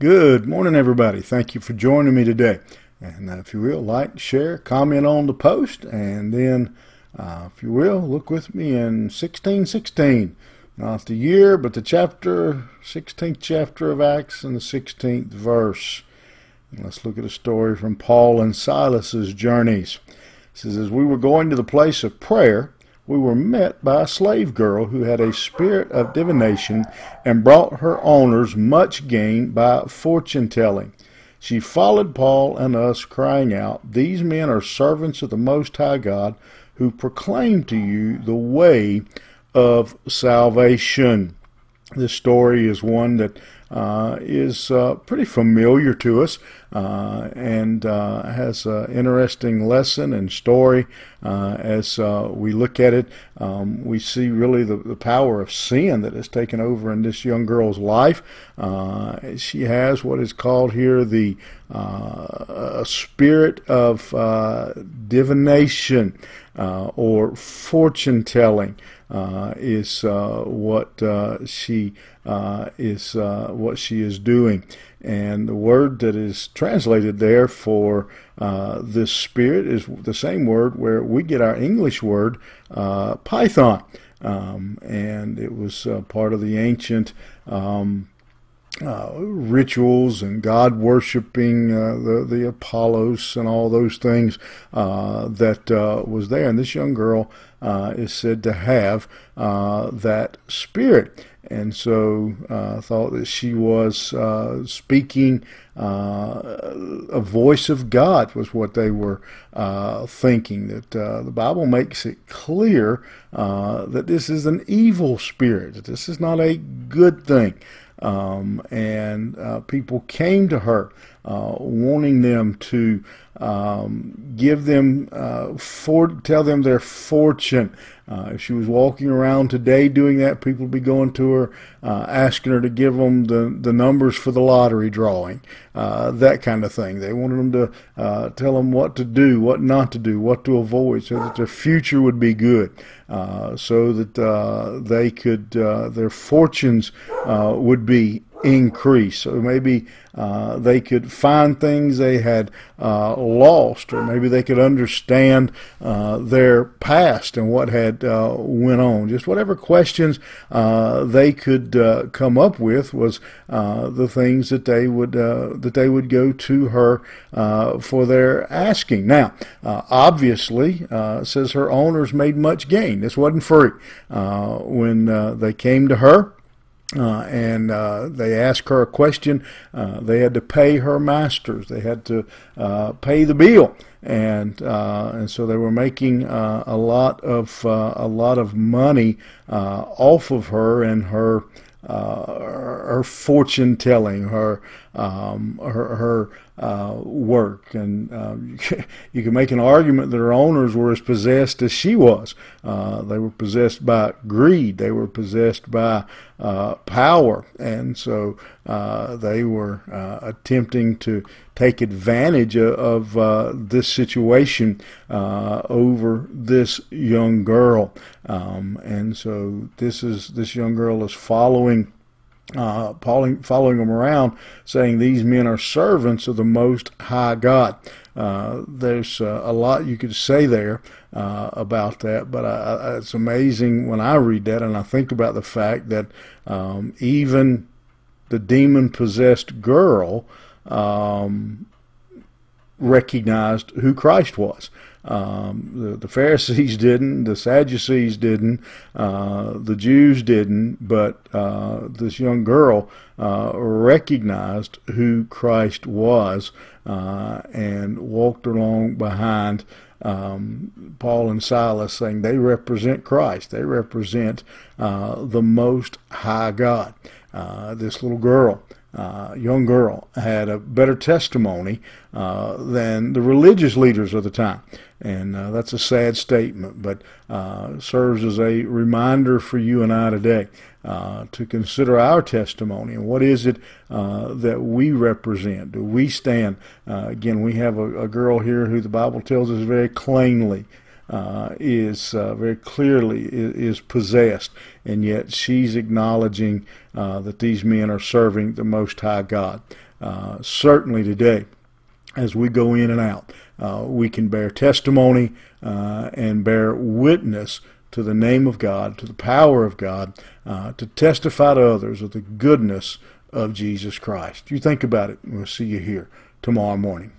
Good morning, everybody. Thank you for joining me today. And uh, if you will, like, share, comment on the post, and then, uh, if you will, look with me in 1616. Not the year, but the chapter, 16th chapter of Acts, and the 16th verse. And let's look at a story from Paul and Silas's journeys. It says, As we were going to the place of prayer, we were met by a slave girl who had a spirit of divination and brought her owners much gain by fortune telling. She followed Paul and us, crying out, These men are servants of the Most High God, who proclaim to you the way of salvation. This story is one that is uh, pretty familiar to us uh, and uh, has an interesting lesson and story uh, as uh, we look at it. Um, we see really the, the power of sin that has taken over in this young girl's life. she has what is called here the spirit of divination or fortune telling. Uh, is uh, what uh, she is what she is doing, and the word that is translated there for this spirit is the same word where we get our English word python, um, and it was part of the ancient. Um, uh, rituals and God worshiping uh, the the Apollos and all those things uh, that uh, was there. And this young girl uh, is said to have that spirit. And so I thought that she was speaking a voice of God was what they were thinking. That the Bible makes it clear that this is an evil spirit. This is not a good thing. Um, and uh, people came to her uh, wanting them to um, give them uh, for tell them their fortune. Uh, if she was walking around today doing that, people would be going to her, uh, asking her to give them the, the numbers for the lottery drawing, uh, that kind of thing. They wanted them to uh, tell them what to do, what not to do, what to avoid, so that their future would be good, uh, so that they could their fortunes would be increase. So maybe uh, they could find things they had uh, lost, or maybe they could understand uh, their past and what had uh, went on. Just whatever questions uh, they could uh, come up with was the things that they would that they would go to her for their asking. Now, obviously, says her owners made much gain. This wasn't free when they came to her. Uh, and uh, they asked her a question. Uh, they had to pay her masters. They had to uh, pay the bill, and uh, and so they were making uh, a lot of a lot of money off of her and her her fortune telling, her um, her, her uh, work. And um, you can make an argument that her owners were as possessed as she was. Uh, they were possessed by greed. They were possessed by uh, power, and so uh, they were uh, attempting to take advantage of, uh, this situation over this young girl. Um, and so this is this young girl is following uh, following, following them around, saying these men are servants of the Most High God. Uh, there's uh, a lot you could say there uh, about that, but I, it's amazing when I read that and I think about the fact that um, even the demon possessed girl um, recognized who Christ was. Um, the, the, Pharisees didn't, the Sadducees didn't, uh, the Jews didn't, but uh, this young girl uh, recognized who Christ was uh, and walked along behind um, Paul and Silas, saying they represent Christ, they represent uh, the Most High God. Uh, this little girl uh, young girl had a better testimony uh, than the religious leaders of the time. And uh, that's a sad statement, but uh, serves as a reminder for you and I today uh, to consider our testimony and what is it that we represent? Do we stand? again, we have a, a girl here who the Bible tells us very plainly uh, is uh, very clearly is, is, possessed, and yet she's acknowledging uh, that these men are serving the Most High God. uh, certainly today, as we go in and out, uh, we can bear testimony uh, and bear witness to the name of God, to the power of God, to testify to others of the goodness of Jesus Christ. You think about it, we'll see you here tomorrow morning.